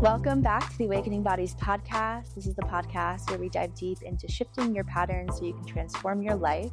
Welcome back to the Awakening Bodies podcast. This is the podcast where we dive deep into shifting your patterns so you can transform your life.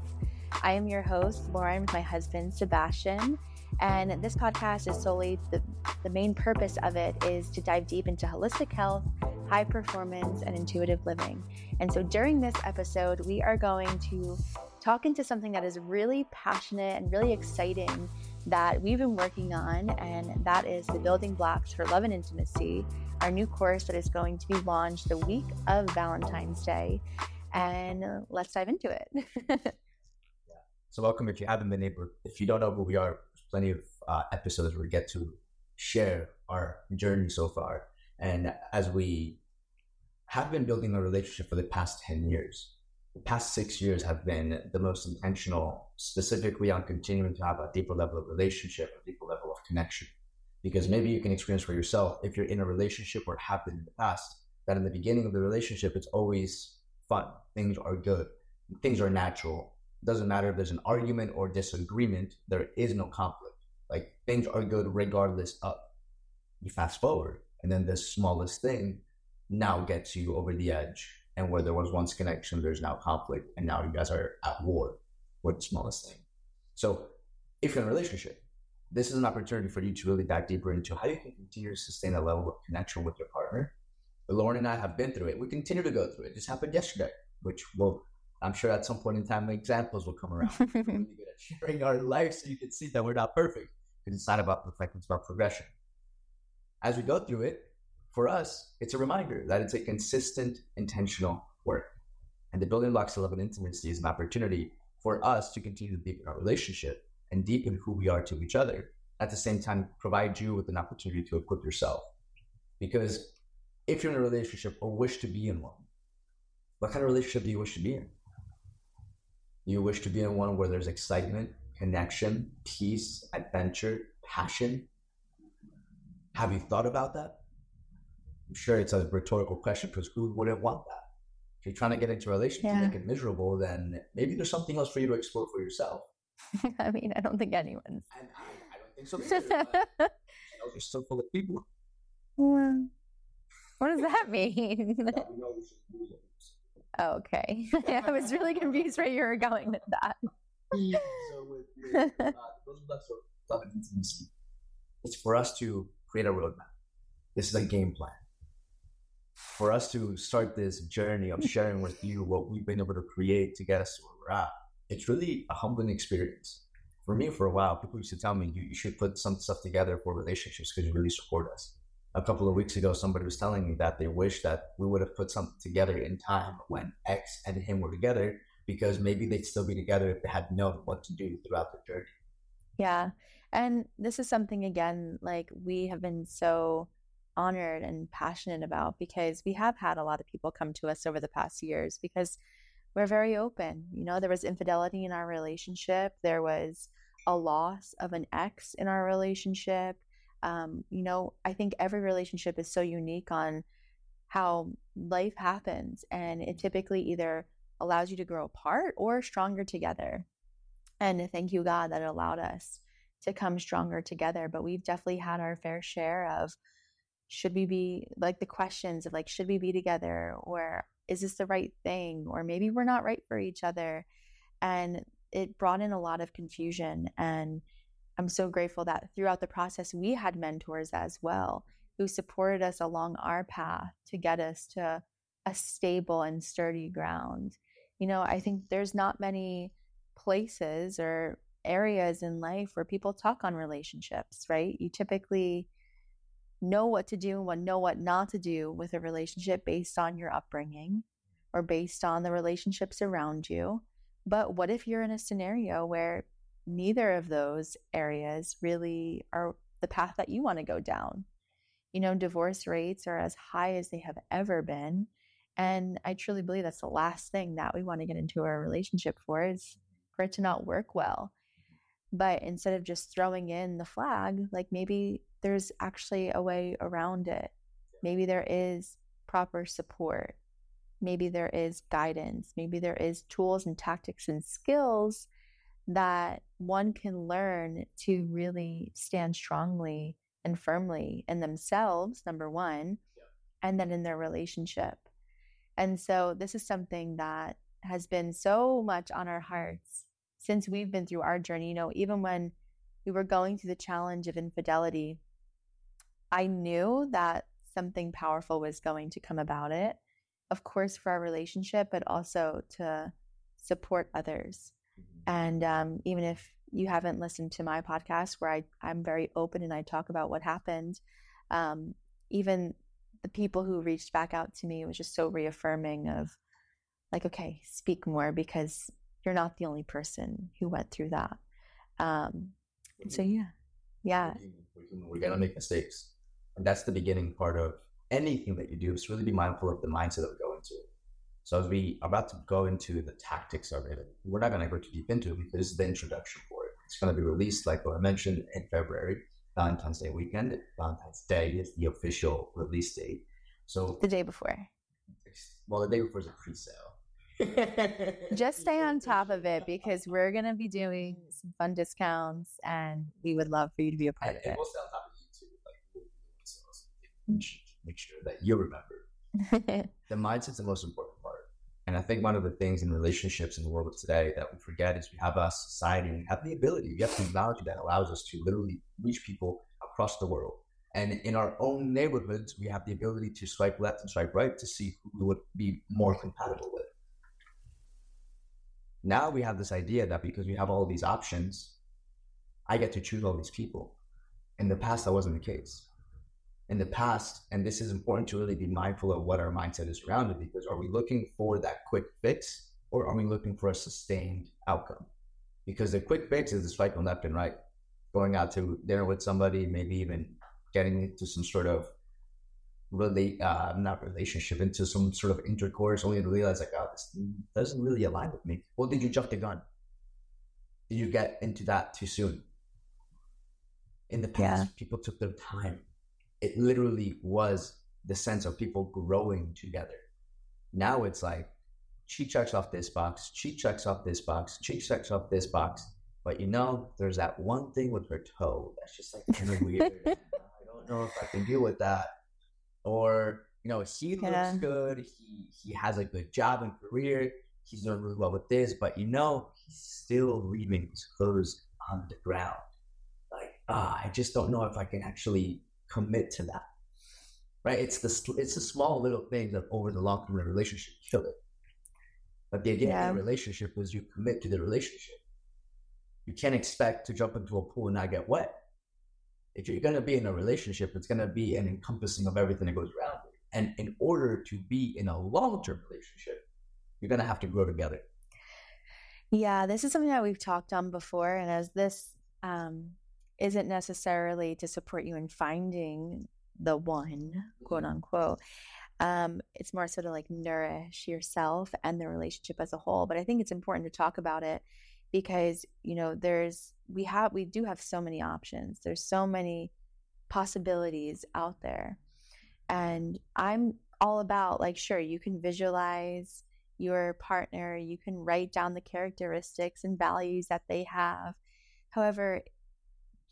I am your host, Lauren, with my husband, Sebastian. And this podcast is solely the, the main purpose of it is to dive deep into holistic health, high performance, and intuitive living. And so during this episode, we are going to talk into something that is really passionate and really exciting that we've been working on, and that is the building blocks for love and intimacy, our new course that is going to be launched the week of Valentine's Day. And let's dive into it. So, welcome if you haven't been able, if you don't know who we are, plenty of uh, episodes where we get to share our journey so far. And as we have been building a relationship for the past 10 years, the past six years have been the most intentional, specifically on continuing to have a deeper level of relationship, a deeper level of connection. Because maybe you can experience for yourself if you're in a relationship or have been in the past, that in the beginning of the relationship, it's always fun. Things are good. Things are natural. It doesn't matter if there's an argument or disagreement, there is no conflict. Like things are good regardless of. You fast forward, and then the smallest thing now gets you over the edge and where there was once connection, there's now conflict, and now you guys are at war with the smallest thing. So, if you're in a relationship, this is an opportunity for you to really dive deeper into how you can continue to sustain a level of connection with your partner. But Lauren and I have been through it. We continue to go through it. This happened yesterday, which will, I'm sure at some point in time, examples will come around. we're really good at sharing our life so you can see that we're not perfect because it's not about perfection, it's about progression. As we go through it, for us, it's a reminder that it's a consistent, intentional work. And the building blocks of love and intimacy is an opportunity for us to continue to deepen our relationship and deepen who we are to each other. At the same time, provide you with an opportunity to equip yourself. Because if you're in a relationship or wish to be in one, what kind of relationship do you wish to be in? You wish to be in one where there's excitement, connection, peace, adventure, passion? Have you thought about that? I'm sure it's a rhetorical question because who wouldn't want that? If you're trying to get into a relationship yeah. to make it miserable, then maybe there's something else for you to explore for yourself. I mean, I don't think anyone's. And I, I don't think so either. but, know, so full of people. Well, what does that mean? oh, okay. I was really confused where you were going with that. so with, with uh, love and intimacy, it's for us to create a roadmap. This is a game plan for us to start this journey of sharing with you what we've been able to create to get us to where we're at, it's really a humbling experience. For me, for a while, people used to tell me, you, you should put some stuff together for relationships because you really support us. A couple of weeks ago, somebody was telling me that they wish that we would have put something together in time when X and him were together because maybe they'd still be together if they had known what to do throughout the journey. Yeah. And this is something, again, like we have been so honored and passionate about because we have had a lot of people come to us over the past years because we're very open. You know, there was infidelity in our relationship, there was a loss of an ex in our relationship. Um, you know, I think every relationship is so unique on how life happens, and it typically either allows you to grow apart or stronger together. And thank you, God, that allowed us to come stronger together. But we've definitely had our fair share of should we be like the questions of like should we be together or is this the right thing? Or maybe we're not right for each other. And it brought in a lot of confusion and i'm so grateful that throughout the process we had mentors as well who supported us along our path to get us to a stable and sturdy ground. You know i think there's not many places or areas in life where people talk on relationships right? You typically know what to do and what know what not to do with a relationship based on your upbringing or based on the relationships around you. But what if you're in a scenario where neither of those areas really are the path that you want to go down? You know, divorce rates are as high as they have ever been. And I truly believe that's the last thing that we want to get into a relationship for is for it to not work well. But instead of just throwing in the flag, like maybe there's actually a way around it. Maybe there is proper support. Maybe there is guidance. Maybe there is tools and tactics and skills that one can learn to really stand strongly and firmly in themselves, number one, and then in their relationship. And so this is something that has been so much on our hearts since we've been through our journey. You know, even when we were going through the challenge of infidelity, I knew that something powerful was going to come about it. Of course, for our relationship, but also to support others. Mm-hmm. And um, even if you haven't listened to my podcast, where I, I'm very open and I talk about what happened, um, even the people who reached back out to me was just so reaffirming of like, okay, speak more because you're not the only person who went through that. Um, so yeah, yeah. We're, gonna make mistakes, and that's the beginning part of anything that you do. Is really be mindful of the mindset that we go into. So as we are about to go into the tactics of it, we're not gonna go too deep into it because this is the introduction for it. It's gonna be released, like what I mentioned, in February. Valentine's Day weekend. Valentine's Day is the official release date. So the day before. Well, the day before is a pre-sale. Just stay on top of it because we're going to be doing some fun discounts and we would love for you to be a part and, of it. We'll stay on top of you too. Like, make sure that you remember. the mindset's the most important part. And I think one of the things in relationships in the world of today that we forget is we have a society we have the ability, we have technology that allows us to literally reach people across the world. And in our own neighborhoods, we have the ability to swipe left and swipe right to see who we would be more compatible with. Now we have this idea that because we have all these options, I get to choose all these people. In the past, that wasn't the case. In the past, and this is important to really be mindful of what our mindset is around it, because are we looking for that quick fix or are we looking for a sustained outcome? Because the quick fix is the swiping left and right, going out to dinner with somebody, maybe even getting into some sort of relate uh, not relationship into some sort of intercourse only to realize like oh this doesn't really align with me. Well did you jump the gun? Did you get into that too soon? In the past yeah. people took their time it literally was the sense of people growing together. Now it's like she checks off this box she checks off this box she checks off this box. But you know there's that one thing with her toe that's just like kind of weird. I don't know if i can deal with that. Or you know he yeah. looks good he he has a good job and career he's doing really well with this but you know he's still leaving his clothes on the ground. Like ah i just don't know if i can actually commit to that right it's the it's the small little thing that over the long term relationship kill it but the idea yeah. of the relationship is you commit to the relationship you can't expect to jump into a pool and not get wet if you're going to be in a relationship, it's going to be an encompassing of everything that goes around it. And in order to be in a long term relationship, you're going to have to grow together. Yeah, this is something that we've talked on before. And as this um, isn't necessarily to support you in finding the one, quote mm-hmm. unquote, um, it's more so to like nourish yourself and the relationship as a whole. But I think it's important to talk about it because you know there's we have we do have so many options there's so many possibilities out there and i'm all about like sure you can visualize your partner you can write down the characteristics and values that they have however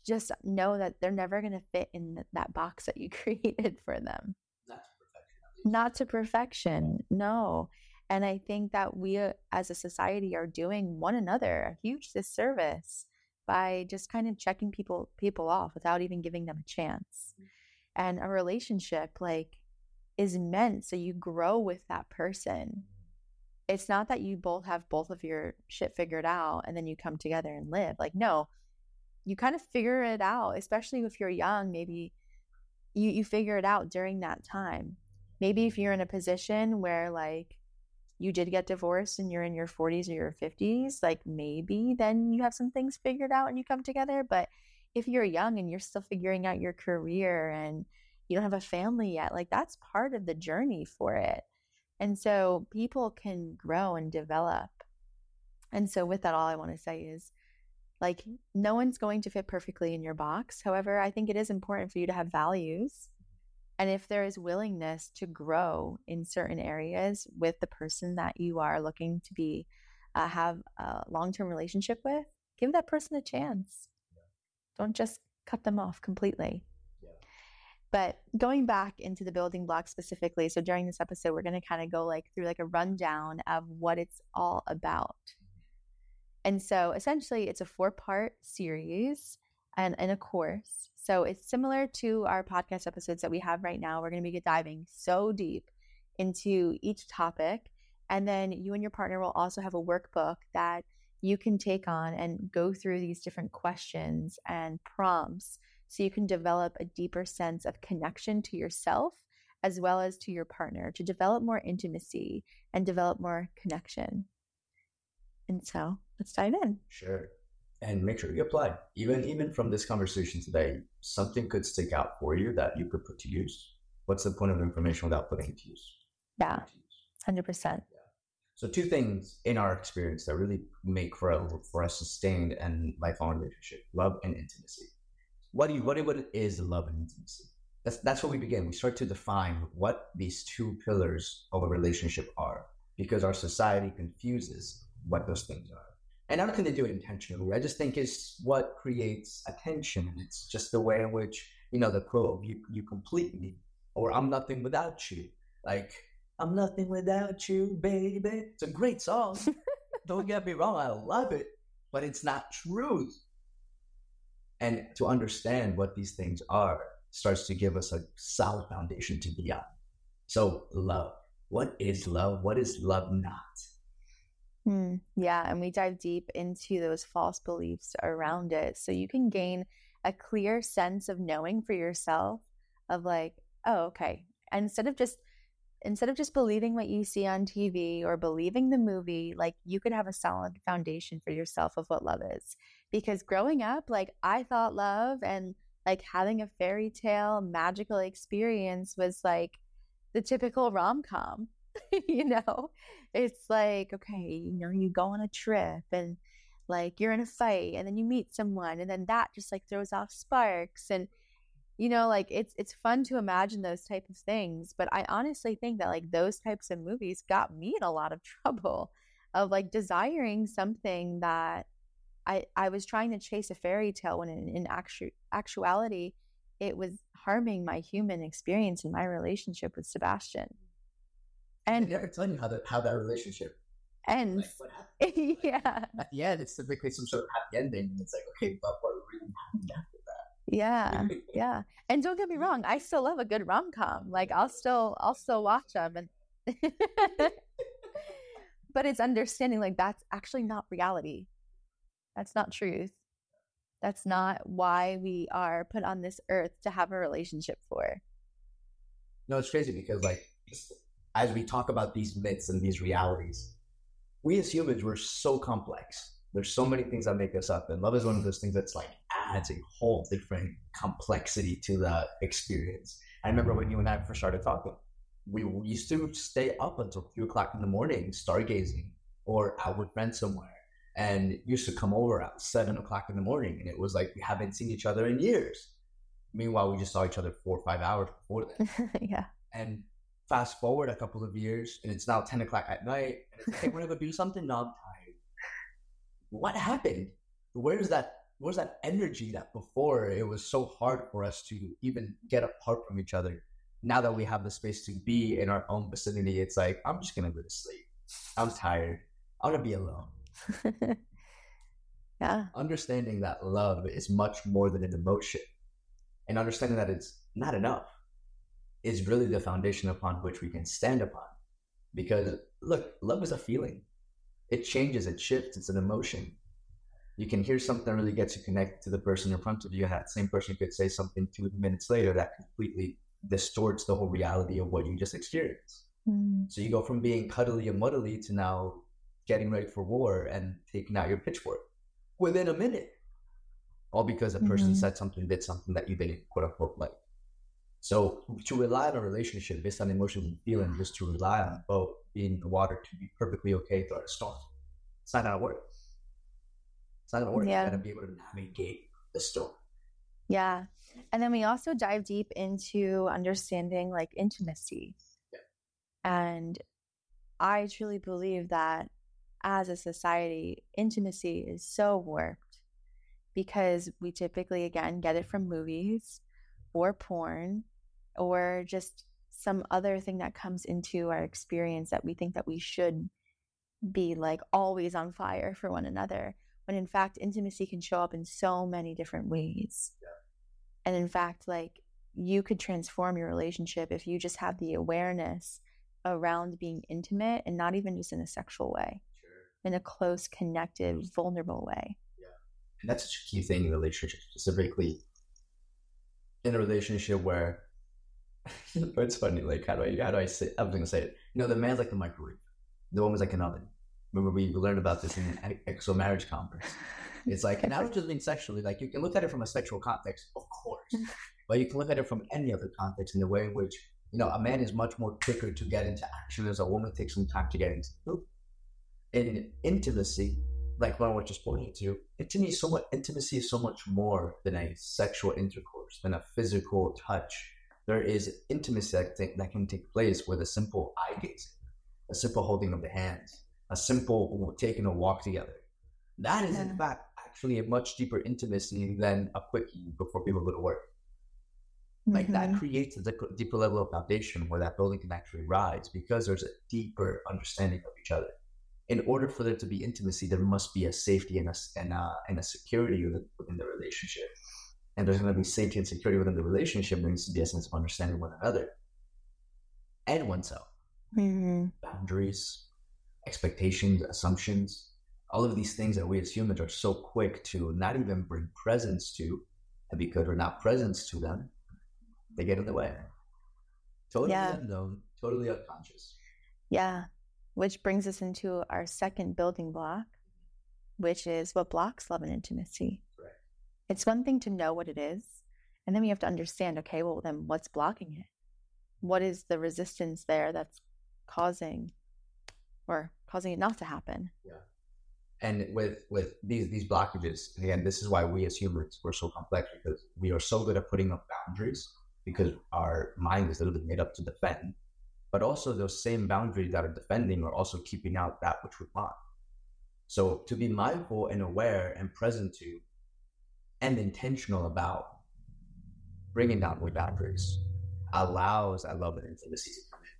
just know that they're never going to fit in that box that you created for them not to perfection not to perfection no and I think that we uh, as a society are doing one another a huge disservice by just kind of checking people people off without even giving them a chance. Mm. And a relationship like is meant so you grow with that person. It's not that you both have both of your shit figured out and then you come together and live. Like no, you kind of figure it out, especially if you're young, maybe you you figure it out during that time. Maybe if you're in a position where like you did get divorced and you're in your 40s or your 50s, like maybe then you have some things figured out and you come together. But if you're young and you're still figuring out your career and you don't have a family yet, like that's part of the journey for it. And so people can grow and develop. And so, with that, all I want to say is like, no one's going to fit perfectly in your box. However, I think it is important for you to have values and if there is willingness to grow in certain areas with the person that you are looking to be uh, have a long-term relationship with give that person a chance yeah. don't just cut them off completely yeah. But going back into the building blocks specifically, so during this episode, we're going to kind of go like through like a rundown of what it's all about. And so essentially, it's a four part series and, and a course. So it's similar to our podcast episodes that we have right now. We're going to be diving so deep into each topic. And then you and your partner will also have a workbook that you can take on and go through these different questions and prompts so you can develop a deeper sense of connection to yourself as well as to your partner to develop more intimacy and develop more connection. And so let's dive in. Sure. And make sure you apply. Even even from this conversation today, something could stick out for you that you could put to use. What's the point of information without putting it to use? Yeah. Hundred percent. So two things in our experience that really make for a for a sustained and lifelong relationship: love and intimacy. What do you what, what is love and intimacy? That's that's where we begin. We start to define what these two pillars of a relationship are, because our society confuses what those things are. And I don't think they do it intentionally. I just think it's what creates attention. And it's just the way in which, you know, the quote, you, you complete me, or I'm nothing without you. Like, I'm nothing without you, baby. It's a great song. Don't get me wrong, I love it, but it's not truth. And to understand what these things are starts to give us a solid foundation to be on. So, love. What is love? What is love not? Hmm. yeah, and we dive deep into those false beliefs around it so you can gain a clear sense of knowing for yourself of like, oh, okay. And instead of just instead of just believing what you see on TV or believing the movie, like you could have a solid foundation for yourself of what love is. Because growing up, like I thought love and like having a fairy tale magical experience was like the typical rom com. you know, it's like, okay, you know, you go on a trip and like you're in a fight and then you meet someone and then that just like throws off sparks. And you know like it's it's fun to imagine those type of things but i honestly think that like those types of movies got me in a lot of trouble of like desiring something that i i was trying to chase a fairy tale when in, in actu- actuality it was harming my human experience in my relationship with sebastian and yeah, tell you how that how that relationship ends. Like, yeah. At the end, it's typically some sort of happy ending, and it's like, okay, but what really happened after that? yeah, yeah. And don't get me wrong, I still love a good rom com. Like I'll still I'll still watch them and but it's understanding like that's actually not reality. That's not truth. That's not why we are put on this earth to have a relationship for. No, it's crazy because like as we talk about these myths and these realities, we as humans we're so complex. There's so many things that make us up, and love is one of those things that's like adds a whole different complexity to the experience. I remember when you and I first started talking, we used to stay up until three o'clock in the morning stargazing or out with friends somewhere and used to come over at seven o'clock in the morning and it was like we haven't seen each other in years meanwhile we just saw each other four or five hours before that yeah and fast forward a couple of years and it's now 10 o'clock at night and it's like hey we're gonna do something no i'm tired what happened where's that where's that energy that before it was so hard for us to even get apart from each other. Now that we have the space to be in our own vicinity, it's like I'm just gonna go to sleep. I'm tired. I want to be alone. yeah. Understanding that love is much more than an emotion, and understanding that it's not enough is really the foundation upon which we can stand upon. Because look, love is a feeling. It changes, it shifts, it's an emotion you can hear something that really gets you connected to the person in front of you, and that same person could say something two minutes later that completely distorts the whole reality of what you just experienced. Mm. So you go from being cuddly and muddly to now getting ready for war and taking out your pitchfork within a minute. All because a person mm-hmm. said something, did something that you didn't quote unquote like. So to rely on a relationship based on emotions and feelings, just to rely on boat being in the water to be perfectly okay throughout a storm, it's not gonna work. It's not gonna work. Yeah. You gotta be able to navigate the storm. Yeah. And then we also dive deep into understanding like intimacy. Yeah. And I truly believe that as a society, intimacy is so warped because we typically, again, get it from movies or porn or just some other thing that comes into our experience that we think that we should be like always on fire for one another when in fact intimacy can show up in so many different ways yeah. and in fact like you could transform your relationship if you just have the awareness around being intimate and not even just in a sexual way sure. in a close connected vulnerable way yeah and that's such a key thing in relationships specifically in a relationship where it's funny like how do i how do i say i was gonna say it you know the man's like the microwave the woman's like an oven remember we learned about this in an XO Marriage conference it's like and i don't just mean sexually like you can look at it from a sexual context of course but you can look at it from any other context in the way in which you know a man is much more quicker to get into action as a woman takes some time to get into the. In intimacy, like what I was just pointing to, intimacy is so much intimacy is so much more than a sexual intercourse, than a physical touch. There is intimacy that, that can take place with a simple eye gazing, a simple holding of the hands, a simple taking a walk together. That is, in fact, actually a much deeper intimacy than a quickie before people go to work. Like mm-hmm. that creates a deeper level of foundation where that building can actually rise because there's a deeper understanding of each other. In order for there to be intimacy, there must be a safety and a, and a, and a security within the relationship. And there's going to be safety and security within the relationship. There needs to be a sense of understanding one another and oneself. Mm-hmm. Boundaries, expectations, assumptions, all of these things that we as humans are so quick to not even bring presence to. And because we're not presence to them, they get in the way. Totally yeah. unknown, totally unconscious. Yeah. Which brings us into our second building block, which is what blocks love and intimacy. It's one thing to know what it is, and then we have to understand okay, well, then what's blocking it? What is the resistance there that's causing or causing it not to happen? Yeah. And with with these these blockages, again, this is why we as humans we're so complex because we are so good at putting up boundaries because our mind is literally made up to defend. But also, those same boundaries that are defending are also keeping out that which we want. So, to be mindful and aware and present to and intentional about bringing down those boundaries allows that love and intimacy to come in.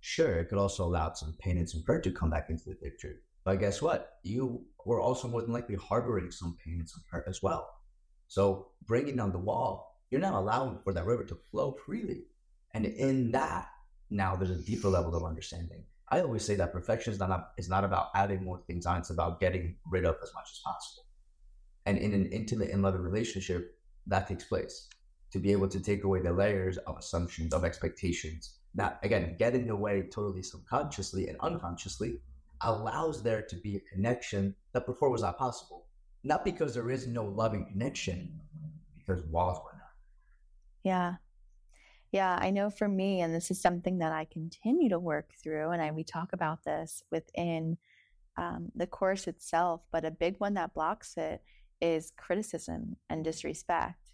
Sure, it could also allow some pain and some hurt to come back into the picture. But guess what? You were also more than likely harboring some pain and some hurt as well. So bringing down the wall you're not allowing for that river to flow freely. And in that, now there's a deeper level of understanding. I always say that perfection is not, is not about adding more things on, it's about getting rid of as much as possible. And in an intimate and loving relationship, that takes place. To be able to take away the layers of assumptions, of expectations, that again, getting away totally subconsciously and unconsciously allows there to be a connection that before was not possible. Not because there is no loving connection, because walls were not. yeah. Yeah, I know for me, and this is something that I continue to work through, and I, we talk about this within um, the course itself, but a big one that blocks it is criticism and disrespect.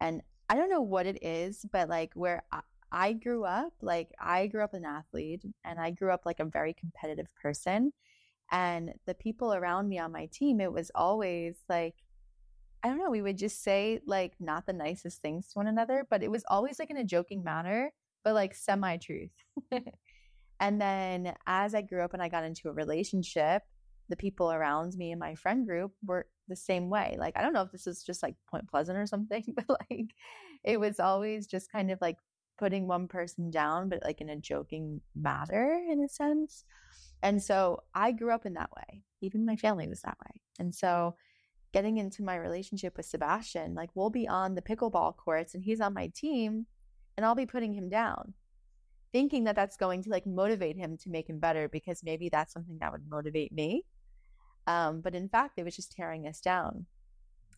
And I don't know what it is, but like where I, I grew up, like I grew up an athlete and I grew up like a very competitive person. And the people around me on my team, it was always like, I don't know, we would just say like not the nicest things to one another, but it was always like in a joking manner, but like semi truth. and then as I grew up and I got into a relationship, the people around me and my friend group were the same way. Like, I don't know if this is just like Point Pleasant or something, but like it was always just kind of like putting one person down, but like in a joking manner in a sense. And so I grew up in that way. Even my family was that way. And so getting into my relationship with Sebastian, like we'll be on the pickleball courts and he's on my team and I'll be putting him down, thinking that that's going to like motivate him to make him better because maybe that's something that would motivate me. Um, but in fact, it was just tearing us down.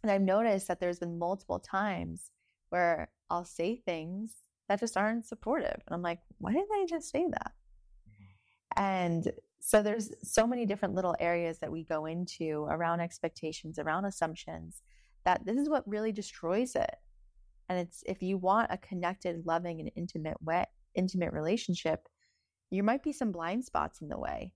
And I've noticed that there's been multiple times where I'll say things that just aren't supportive. And I'm like, why didn't I just say that? Mm-hmm. And so there's so many different little areas that we go into around expectations, around assumptions, that this is what really destroys it. And it's if you want a connected, loving, and intimate way, intimate relationship, there might be some blind spots in the way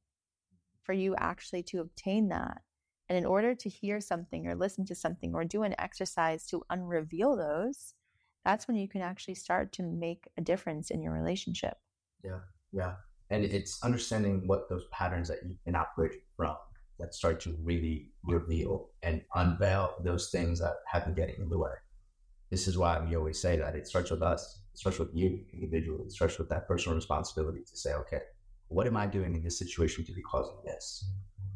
for you actually to obtain that. And in order to hear something or listen to something or do an exercise to unreveal those, that's when you can actually start to make a difference in your relationship. Yeah. Yeah. And it's understanding what those patterns that you can operate from that start to really reveal and unveil those things that have been getting in the way. This is why we always say that it starts with us, it starts with you individually, it starts with that personal responsibility to say, okay, what am I doing in this situation to be causing this?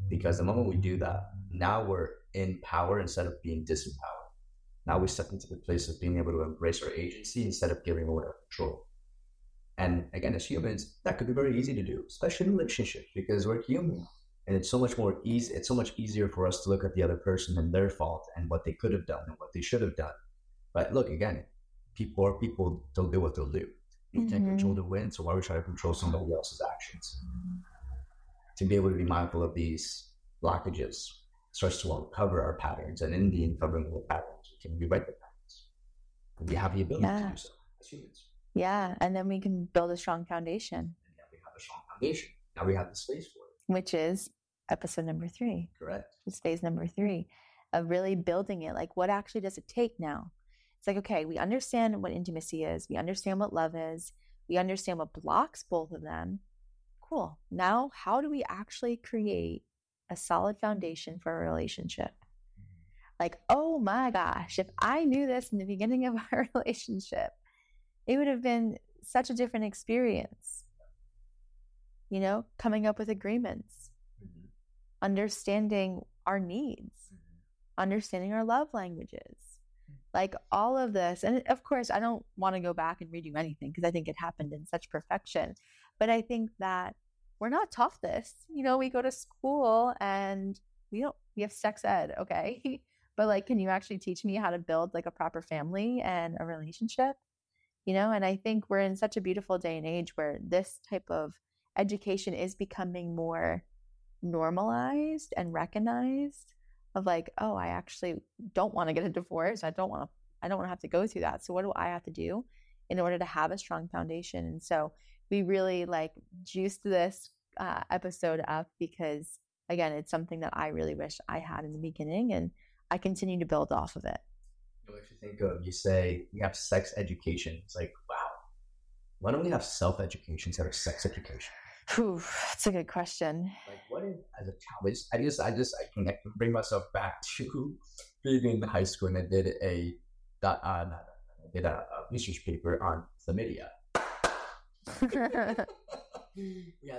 Because the moment we do that, now we're in power instead of being disempowered. Now we step into the place of being able to embrace our agency instead of giving away our control. And again, as humans, that could be very easy to do, especially in relationships, because we're human. And it's so much more easy, it's so much easier for us to look at the other person and their fault and what they could have done and what they should have done. But look, again, people are people, they'll do what they'll do. You can't control mm-hmm. the wind, so why would we try to control somebody else's actions? To be able to be mindful of these blockages starts to uncover our patterns, and in the uncovering of the patterns, we can rewrite the patterns. We have the ability Yeah. to do so as humans. Yeah. And then we can build a strong foundation, And now we have a strong foundation. Now we have the space for it. which is episode number three. Correct. It's phase number three of really building it. Like, what actually does it take now? It's like, okay, we understand what intimacy is, we understand what love is, we understand what blocks both of them. Cool. Now, how do we actually create a solid foundation for a relationship? Like, oh my gosh, if I knew this in the beginning of our relationship, it would have been such a different experience. You know, coming up with agreements, Mhm. understanding our needs, understanding our love languages, like all of this. And of course, I don't want to go back and redo anything because I think it happened in such perfection. But I think that we're not taught this. You know, we go to school and we don't, we have sex ed, okay? but like, can you actually teach me how to build like a proper family and a relationship? You know, and I think we're in such a beautiful day and age where this type of education is becoming more normalized and recognized of like oh i actually don't want to get a divorce i don't want to i don't want to have to go through that so what do i have to do in order to have a strong foundation and so we really like juiced this uh, episode up because again it's something that i really wish i had in the beginning and i continue to build off of it You you think of, you say we have sex education. It's like, wow, why don't we have self education instead of sex education? Whew, that's a good question Like, what if, as a child, I just, I just, I just, I can, I can bring myself back to being in high school and I did a, dot, uh, I did a, a research paper on chlamydia.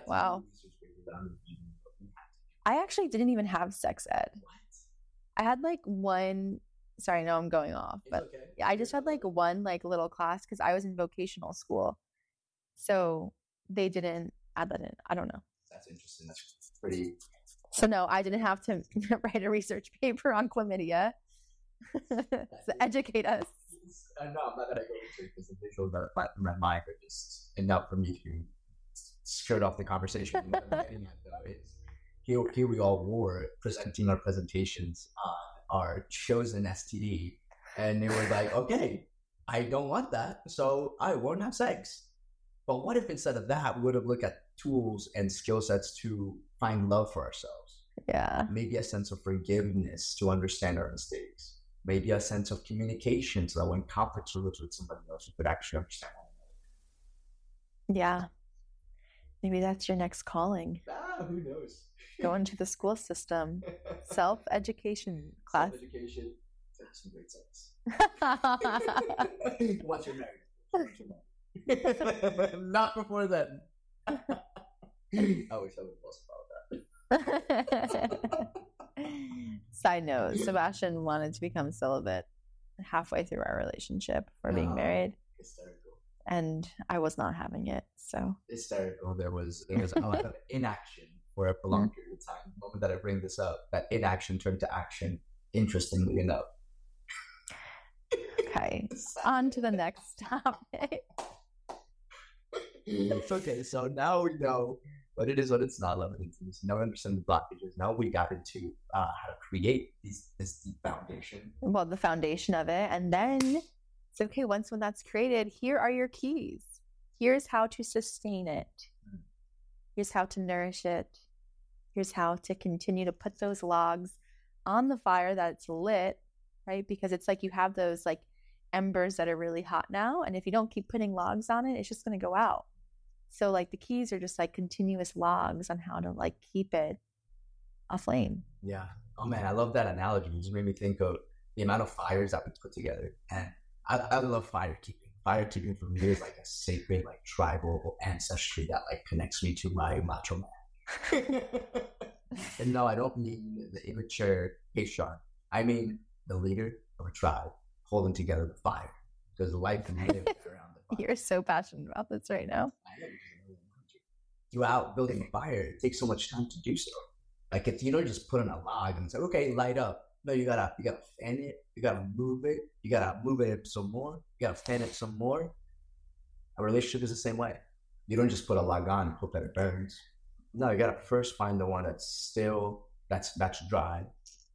Wow. research papers on it. We had to i actually didn't even have sex ed What? i had like one sorry no i'm going off It's but okay. Yeah, I just had like one like little class because I was in vocational school. So they didn't add that in. I don't know. That's interesting. That's pretty. So no, I didn't have to write a research paper on chlamydia. so educate us. Uh, no, I'm not gonna go into it because the visuals that my mind are just enough for me to skirt off the conversation. What I'm getting at though is here, here we all were presenting our presentations on our chosen STD, and they were like, "Okay, I don't want that, so I won't have sex." But what if instead of that, we would have looked at tools and skill sets to find love for ourselves? Yeah. maybe a sense of forgiveness to understand our mistakes, maybe a sense of communication so that when arose with somebody else, you could actually understand. Yeah. Maybe that's your next calling. Ah, who knows? Go into the school system. Self education class. Education. Some great sex. Once you're married. Once you're married. Not before then. I wish I would have about that. Side note, Sebastian wanted to become celibate halfway through our relationship for being No. married, Hysterical. and I was not having it. So, hysterical. There was there was a lot of inaction for a prolonged mm. period of time. The moment that I bring this up, that inaction turned to action. Interestingly enough. okay, on to the next topic. It's okay. So now we know what it is, what it's not. Love and intimacy. Now we understand the blockages. Now we got into uh, how to create these this deep foundation. Well, the foundation of it, and then it's okay. Once when that's created, here are your keys. Here's how to sustain it. Mm. Here's how to nourish it. Here's how to continue to put those logs on the fire that's lit, right? Because it's like you have those like embers that are really hot now. And if you don't keep putting logs on it, it's just going to go out. So like the keys are just like continuous logs on how to like keep it aflame. Yeah. Oh man, I love that analogy. It just made me think of the amount of fires that we put together. And I, I love fire keeping. Fire keeping for me is like a sacred, like tribal ancestry that like connects me to my macho man. and no, I don't mean the immature patriarch. I mean the leader of a tribe holding together the fire because life can live around. You're so passionate about this right now. Throughout building a fire, it takes so much time to do so. Like if you don't just put on a log and say, okay, light up. No, you gotta you gotta fan it, you gotta move it, you gotta move it some more, you gotta fan it some more. A relationship is the same way. You don't just put a log on and hope that it burns. No, you gotta first find the one that's still that's that's dry,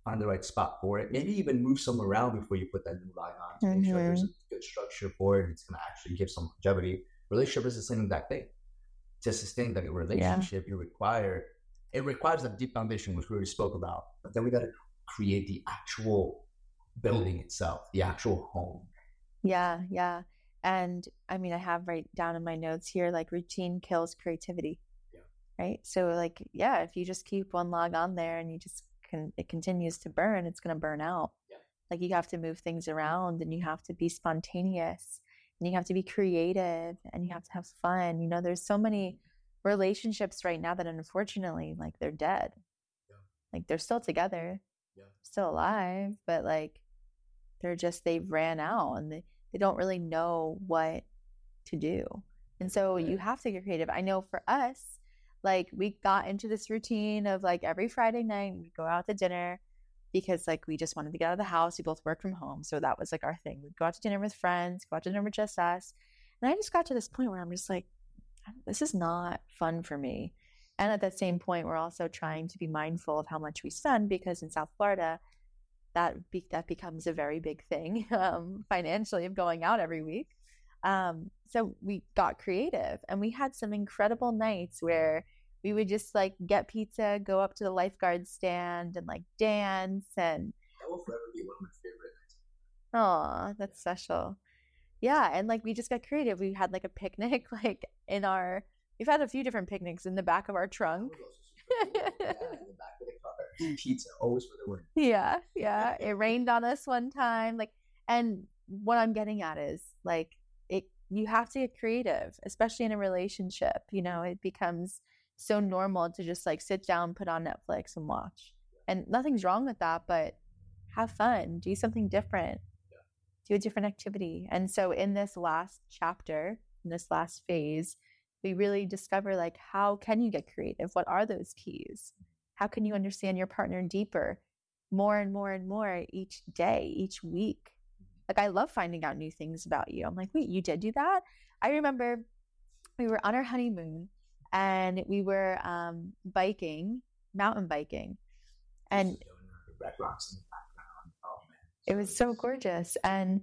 find the right spot for it. Maybe even move some around before you put that new log on to mm-hmm. make sure there's a mm-hmm. good structure for it. It's gonna actually give some longevity. Relationship is the same exact thing. To sustain that relationship, yeah. you require it requires a deep foundation, which we already spoke about. But then we got to create the actual building itself, the actual home. Yeah, yeah. And I mean, I have right down in my notes here like routine kills creativity. Yeah. Right. So, like, yeah, if you just keep one log on there and you just can, it continues to burn, it's going to burn out. Yeah. Like, you have to move things mm-hmm. around and you have to be spontaneous and you have to be creative and you have to have fun. You know, there's so many mm-hmm. relationships right now that unfortunately like they're dead yeah. like they're still together yeah. still alive but like they're just they've ran out and they, they don't really know what to do and so you have to get creative i know for us like we got into this routine of like every friday night we go out to dinner because like we just wanted to get out of the house we both work from home so that was like our thing we'd go out to dinner with friends go out to dinner with just us and i just got to this point where i'm just like this is not fun for me. And at that same point, we're also trying to be mindful of how much we spend because in South Florida, that be- that becomes a very big thing um, financially of going out every week. Um, so we got creative, and we had some incredible nights where we would just like get pizza, go up to the lifeguard stand, and like dance. And that will forever be one of my favorite nights. Oh, that's special. Yeah and like we just got creative. We had like a picnic like in our we've had a few different picnics in the back of our trunk. pizza always for the win. Yeah yeah it rained on us one time like and what i'm getting at is like you have to get creative especially in a relationship you know it becomes so normal to just like sit down put on netflix and watch and nothing's wrong with that but have fun do something different do a different activity. And so in this last chapter, in this last phase, we really discover like how can you get creative? What are those keys? How can you understand your partner deeper, more and more and more each day, each week? Like I love finding out new things about you. I'm like, wait, you did do that? I remember we were on our honeymoon and we were um, biking, mountain biking, and oh, it was so gorgeous. And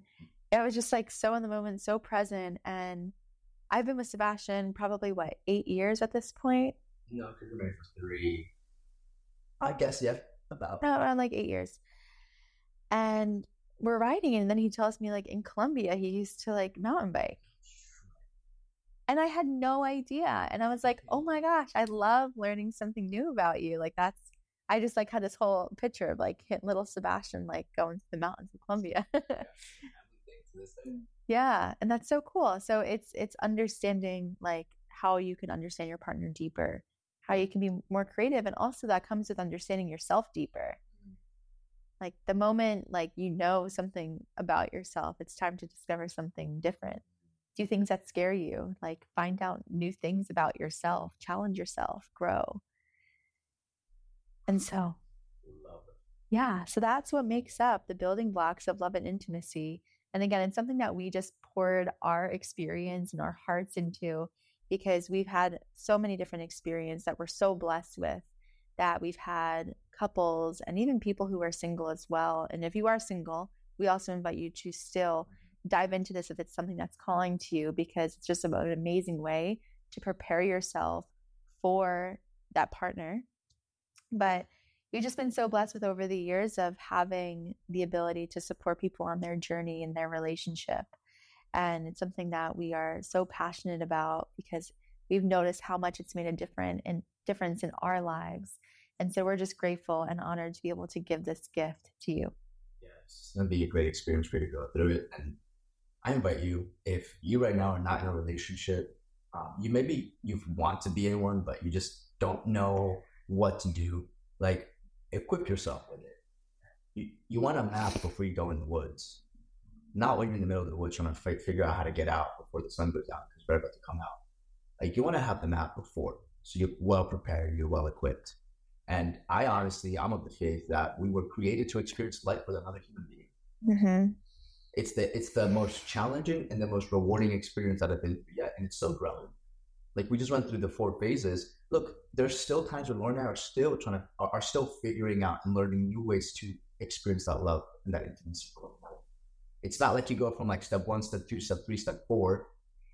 I was just like so in the moment, so present. And I've been with Sebastian probably what, eight years at this point? No, because you're married for three. I guess, yeah, about. No, around like eight years. And we're riding, and then he tells me, like, in Colombia, he used to like mountain bike. And I had no idea. And I was like, oh my gosh, I love learning something new about you. Like, that's I just like had this whole picture of like little Sebastian like going to the mountains of Colombia. yeah, and that's so cool. So it's it's understanding like how you can understand your partner deeper, how you can be more creative, and also that comes with understanding yourself deeper. Like the moment like you know something about yourself, it's time to discover something different. Do things that scare you, like find out new things about yourself, challenge yourself, grow. And so, yeah, so that's what makes up the building blocks of love and intimacy. And again, it's something that we just poured our experience and our hearts into because we've had so many different experiences that we're so blessed with that we've had couples and even people who are single as well. And if you are single, we also invite you to still dive into this if it's something that's calling to you because it's just about an amazing way to prepare yourself for that partner but we've just been so blessed with over the years of having the ability to support people on their journey in their relationship. And it's something that we are so passionate about because we've noticed how much it's made a different difference in our lives. And so we're just grateful and honored to be able to give this gift to you. Yes, it's going to be a great experience for you to go through it. And I invite you, if you right now are not in a relationship, um, you maybe you want to be in one, but you just don't know what to do. Like, equip yourself with it. You, you want a map before you go in the woods, not when you're in the middle of the woods trying to f- figure out how to get out before the sun goes down because we're about to come out. Like, you want to have the map before, so you're well prepared, you're well equipped. And I honestly, I'm of the faith that we were created to experience life with another human being. Mm-hmm. It's the it's the most challenging and the most rewarding experience that I've been through yet, and it's so growing. Like we just went through the four phases. Look, there's still times where Lauren and I are still trying to are, are still figuring out and learning new ways to experience that love and that intimacy. It's not like you go from like step one, step two, step three, step four,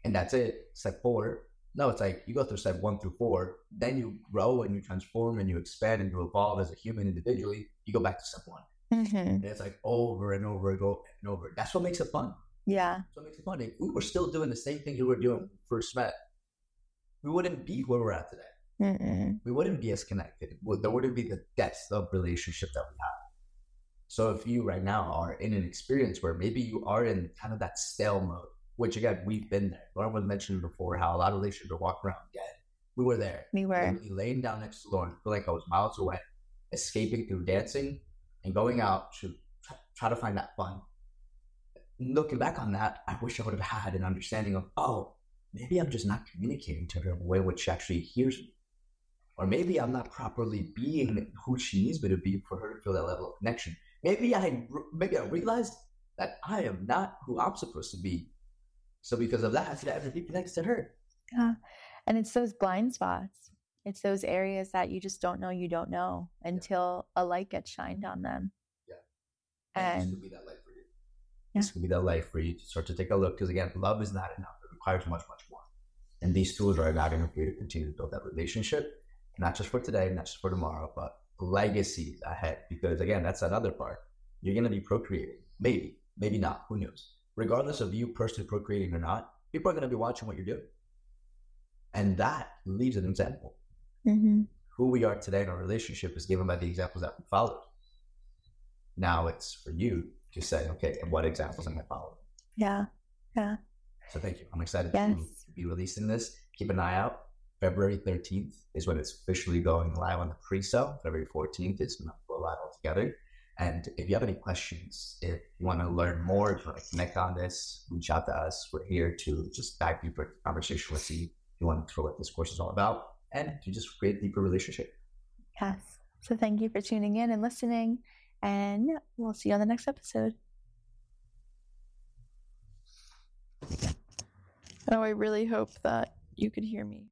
and that's it. Step four. No, it's like you go through step one through four, then you grow and you transform and you expand and you evolve as a human individually. You go back to step one. Mm-hmm. And it's like over and over and over and over. That's what makes it fun. Yeah. That's what makes it fun. If we were still doing the same thing you were doing when we first met, we wouldn't be where we're at today. Mm-mm. We wouldn't be as connected. There wouldn't be the depth of relationship that we have. So if you right now are in an experience where maybe you are in kind of that stale mode, which again, we've been there. Lauren was mentioning before how a lot of relationships are walking around dead. We were there. We were. Laying down next to Lauren, feel like I was miles away, escaping through dancing and going out to try, try to find that fun. Looking back on that, I wish I would have had an understanding of, oh, maybe I'm just not communicating to her in a way which she actually hears me. Or maybe I'm not properly being who she needs me to be for her to feel that level of connection. Maybe I maybe I realized that I am not who I'm supposed to be. So because of that, have be connected to her. Yeah. And it's those blind spots. It's those areas that you just don't know you don't know until a light gets shined on them. Yeah. And this could be that life for you. Yeah. This could be that light for you to start to take a look. Because again, love is not enough. It requires much, much more. And these tools are not enough for you to continue to build that relationship, not just for today, not just for tomorrow, but legacies ahead. Because again, that's another part. You're going to be procreating. Maybe, maybe not. Who knows? Regardless of you personally procreating or not, people are going to be watching what you're doing. And that leaves an example. mm-hmm. Who we are today in our relationship is given by the examples that we followed. Now it's for you to say, okay, and what examples am I following? yeah. Yeah. So thank you. I'm excited Yes. to be releasing this. Keep an eye out. February 13th is when it's officially going live on the pre-sale. February 14th is when it'll go live altogether. And if you have any questions, if you want to learn more, if you want to connect on this, reach out to us. We're here to just dive deeper into the conversation with you. If you want to know what this course is all about and to just create a deeper relationship. Yes. So thank you for tuning in and listening. And we'll see you on the next episode. Oh, I really hope that you could hear me.